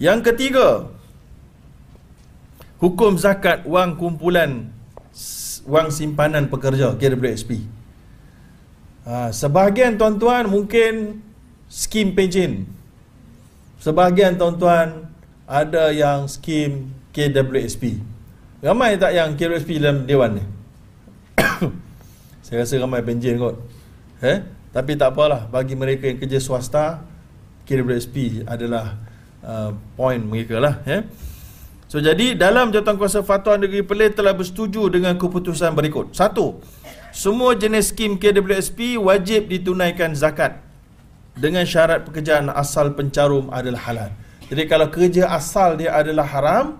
Yang ketiga, hukum zakat wang kumpulan wang simpanan pekerja KWSP. Ha, sebahagian tuan-tuan mungkin skim pension. Sebahagian tuan-tuan ada yang skim KWSP. Ramai tak yang KWSP dalam dewan ni? Saya rasa ramai pension kot. Eh? Tapi tak apalah bagi mereka yang kerja swasta KWSP adalah uh, point mereka lah eh? So jadi dalam Jawatankuasa Fatwa Negeri Perlis telah bersetuju dengan keputusan berikut. Satu, semua jenis skim KWSP wajib ditunaikan zakat dengan syarat pekerjaan asal pencarum adalah halal. Jadi kalau kerja asal dia adalah haram,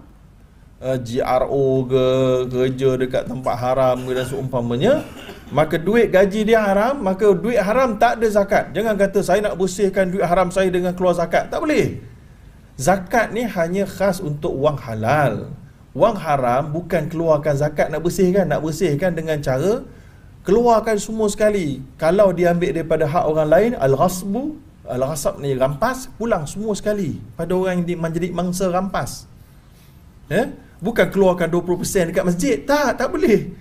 uh, GRO ke kerja dekat tempat haram ke dan seumpamanya, maka duit gaji dia haram, maka duit haram tak ada zakat. Jangan kata saya nak bersihkan duit haram saya dengan keluar zakat. Tak boleh. Zakat ni hanya khas untuk wang halal. Wang haram bukan keluarkan zakat nak bersihkan. Nak bersihkan dengan cara keluarkan semua sekali. Kalau diambil daripada hak orang lain, al-ghasbu, al-ghasab ni rampas, pulang semua sekali pada orang yang menjadi mangsa rampas. Eh? Bukan keluarkan 20% dekat masjid. Tak, tak boleh.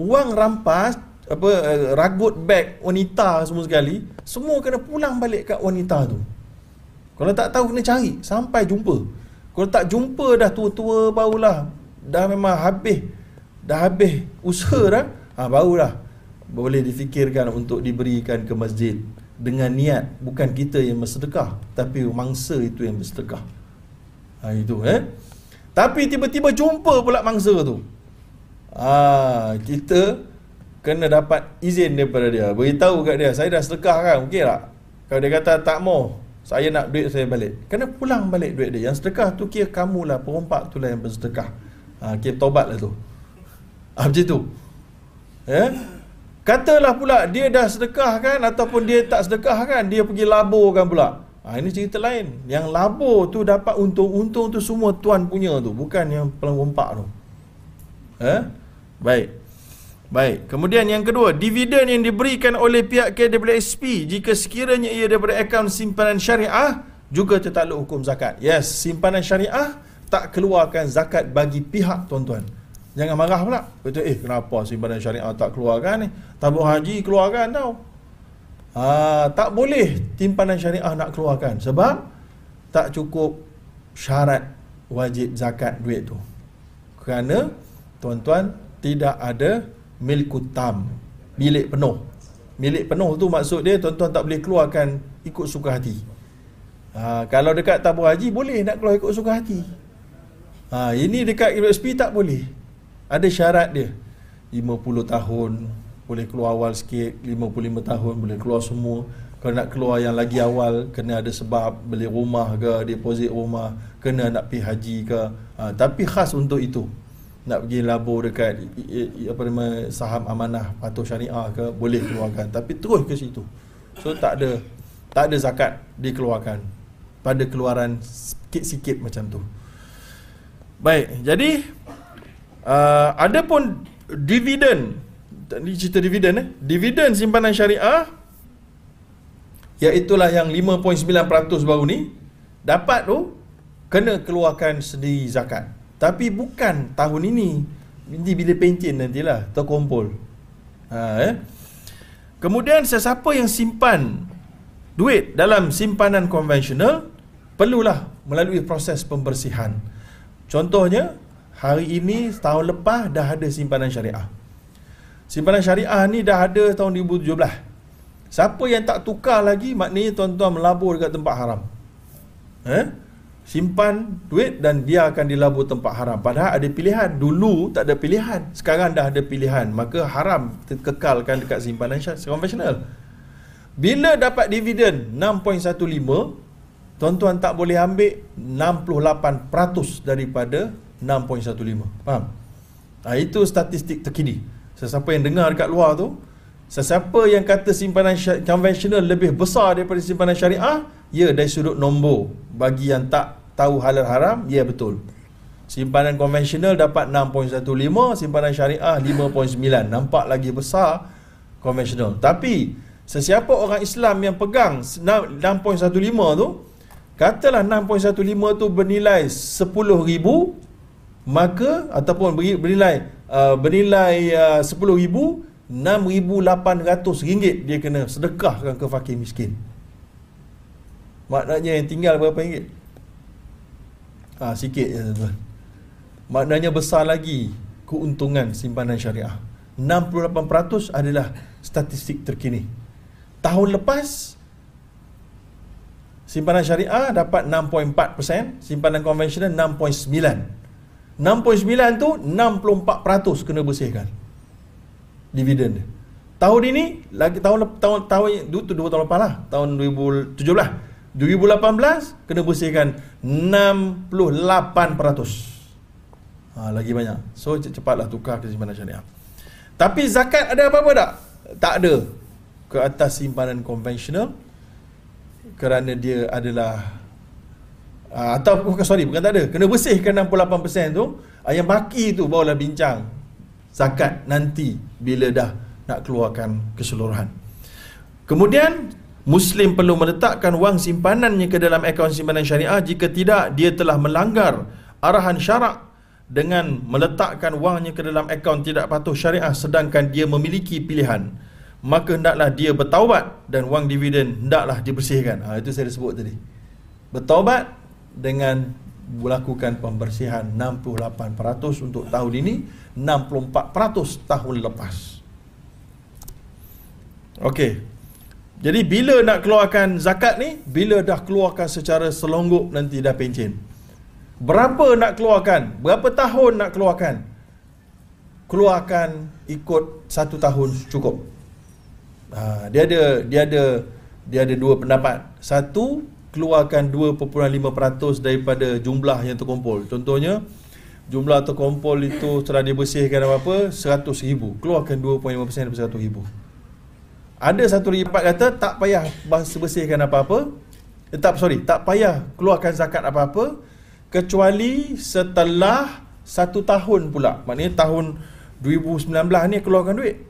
Wang rampas, apa ragut beg wanita semua sekali, semua kena pulang balik kat wanita tu. Kalau tak tahu kena cari sampai jumpa. Kalau tak jumpa dah tua-tua barulah dah memang habis dah habis usaha dah ha, barulah boleh difikirkan untuk diberikan ke masjid dengan niat bukan kita yang bersedekah tapi mangsa itu yang bersedekah. Ha, itu eh. Tapi tiba-tiba jumpa pula mangsa tu. Ah, ha, kita kena dapat izin daripada dia. Beritahu kat dia, saya dah sedekah kan, okey tak? Kalau dia kata tak mau, saya nak duit saya balik. Kena pulang balik duit dia. Yang sedekah tu kira kamu lah perompak tu lah yang bersedekah. Ha, kira tobat lah tu. Ha, macam tu. Ya? Katalah pula dia dah sedekah kan ataupun dia tak sedekah kan dia pergi laburkan pula. Ha, ini cerita lain. Yang labur tu dapat untung-untung tu semua tuan punya tu bukan yang perompak tu. Ya? Baik Baik, kemudian yang kedua, dividen yang diberikan oleh pihak KWSP jika sekiranya ia daripada akaun simpanan syariah juga tertakluk hukum zakat. Yes, simpanan syariah tak keluarkan zakat bagi pihak tuan-tuan. Jangan marah pula. Betul, eh kenapa simpanan syariah tak keluarkan ni? Tabung haji keluarkan tau. Ha, tak boleh simpanan syariah nak keluarkan sebab tak cukup syarat wajib zakat duit tu. Kerana tuan-tuan tidak ada milkut tam milik penuh. Milik penuh tu maksud dia tuan-tuan tak boleh keluarkan ikut suka hati. Ha, kalau dekat tabur haji boleh nak keluar ikut suka hati. Ha, ini dekat USP tak boleh. Ada syarat dia. 50 tahun boleh keluar awal sikit. 55 tahun boleh keluar semua. Kalau nak keluar yang lagi awal kena ada sebab beli rumah ke deposit rumah kena nak pergi haji ke. Ha, tapi khas untuk itu nak pergi labur dekat apa nama saham amanah patuh syariah ke boleh keluarkan. Tapi terus ke situ. So tak ada tak ada zakat dikeluarkan pada keluaran sikit-sikit macam tu. Baik jadi uh, ada pun dividen. Ni cerita dividen eh? Dividen simpanan syariah iaitulah yang 5.9% baru ni dapat tu kena keluarkan sendiri zakat tapi bukan tahun ini. Nanti bila pension nantilah terkumpul. Ha, eh? Kemudian sesiapa yang simpan duit dalam simpanan konvensional perlulah melalui proses pembersihan. Contohnya hari ini tahun lepas dah ada simpanan syariah. Simpanan syariah ni dah ada tahun 2017. Siapa yang tak tukar lagi maknanya tuan-tuan melabur dekat tempat haram. Eh? Simpan duit dan dia akan dilabur tempat haram. Padahal ada pilihan. Dulu tak ada pilihan. Sekarang dah ada pilihan. Maka haram kekalkan dekat simpanan konvensional bila dapat dividen 6.15 tuan-tuan tak boleh ambil 68% daripada 6.15 faham? Ha, itu statistik terkini. Sesiapa yang dengar dekat luar tu sesiapa yang kata simpanan konvensional lebih besar daripada simpanan syariah Ya dari sudut nombor Bagi yang tak tahu halal haram Ya betul. Simpanan konvensional dapat 6.15 Simpanan syariah 5.9 Nampak lagi besar Konvensional. Tapi Sesiapa orang Islam yang pegang 6.15 tu katalah 6.15 tu bernilai 10,000 maka ataupun bernilai uh, bernilai uh, 10,000 6,800 ringgit dia kena sedekahkan ke fakir miskin maknanya yang tinggal berapa ringgit ha, sikit je tuan maknanya besar lagi keuntungan simpanan syariah 68% adalah statistik terkini tahun lepas simpanan syariah dapat 6.4%, simpanan konvensional 6.9. 6.9 tu 64% kena bersihkan. Dividen dia. Tahun ini lagi tahun tahun tahun itu tu dua tahun lepas lah, tahun 2017. 2018 kena bersihkan 68%. Ha, lagi banyak. So cepatlah tukar ke simpanan syariah. Tapi zakat ada apa-apa tak? Tak ada. Ke atas simpanan konvensional kerana dia adalah uh, atau bukan sorry bukan tak ada kena bersihkan 68% tu uh, yang baki tu barulah bincang zakat nanti bila dah nak keluarkan keseluruhan kemudian Muslim perlu meletakkan wang simpanannya ke dalam akaun simpanan syariah jika tidak dia telah melanggar arahan syarak dengan meletakkan wangnya ke dalam akaun tidak patuh syariah sedangkan dia memiliki pilihan maka hendaklah dia bertaubat dan wang dividen hendaklah dibersihkan. Ha, itu saya sebut tadi. Bertaubat dengan melakukan pembersihan 68% untuk tahun ini, 64% tahun lepas. Okey. Jadi bila nak keluarkan zakat ni? Bila dah keluarkan secara selonggok nanti dah pencen. Berapa nak keluarkan? Berapa tahun nak keluarkan? Keluarkan ikut satu tahun cukup. Ha, dia ada dia ada dia ada dua pendapat. Satu keluarkan 2.5% daripada jumlah yang terkumpul. Contohnya jumlah terkumpul itu setelah dibersihkan apa-apa 100,000. Keluarkan 2.5% daripada 100,000. Ada satu lagi pendapat kata tak payah bersihkan apa-apa. Eh, tak sorry, tak payah keluarkan zakat apa-apa kecuali setelah satu tahun pula. Maknanya tahun 2019 ni keluarkan duit.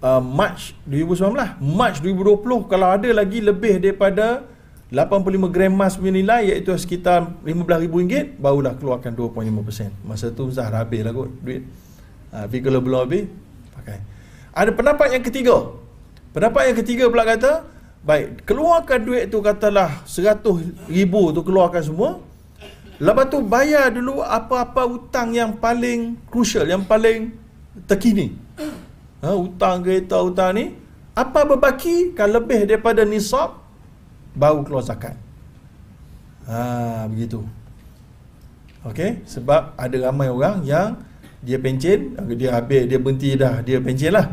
Uh, March 2019 March 2020 kalau ada lagi lebih daripada 85 gram emas punya nilai iaitu sekitar RM15,000 barulah keluarkan 2.5% masa tu Zah habis lah kot duit. Uh, tapi kalau belum habis pakai. Ada pendapat yang ketiga pendapat yang ketiga pula kata baik keluarkan duit tu katalah 100 ribu tu keluarkan semua. Lepas tu bayar dulu apa-apa hutang yang paling crucial yang paling terkini. Ha, hutang kereta hutang ni. Apa berbaki? Kalau lebih daripada nisab baru keluar zakat. Ha, begitu. Okey, sebab ada ramai orang yang dia pencen, dia habis, dia berhenti dah, dia pencen lah.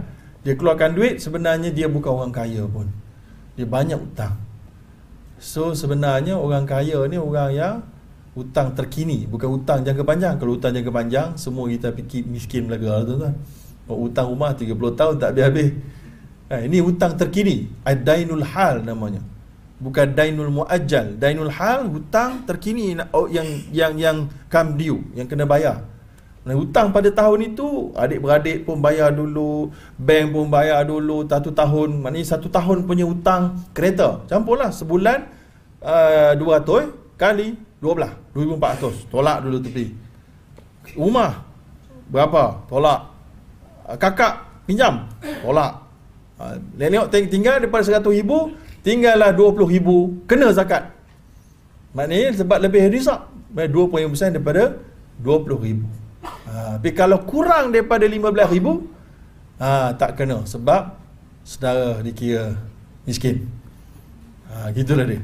Dia keluarkan duit, sebenarnya dia bukan orang kaya pun. Dia banyak hutang. So sebenarnya orang kaya ni orang yang hutang terkini, bukan hutang jangka panjang. Kalau hutang jangka panjang, semua kita fikir miskin belaga tuan-tuan. Oh, hutang rumah 30 tahun tak habis-habis. Eh, ini hutang terkini. Ad-dainul hal namanya. Bukan dainul muajjal. Dainul hal hutang terkini yang yang yang come due, yang kena bayar. Nah, hutang pada tahun itu adik-beradik pun bayar dulu, bank pun bayar dulu satu tahun. Maknanya satu tahun punya hutang kereta. Campurlah sebulan uh, 200 kali 12, 2400. Tolak dulu tepi. Rumah berapa? Tolak Ah, kakak pinjam tolak uh, tengok tinggal daripada 100 ribu tinggallah 20 ribu kena zakat maknanya sebab lebih risap 2.5% daripada 20 ribu uh, tapi kalau kurang daripada 15 ribu uh, tak kena sebab saudara dikira miskin. Uh, gitulah dia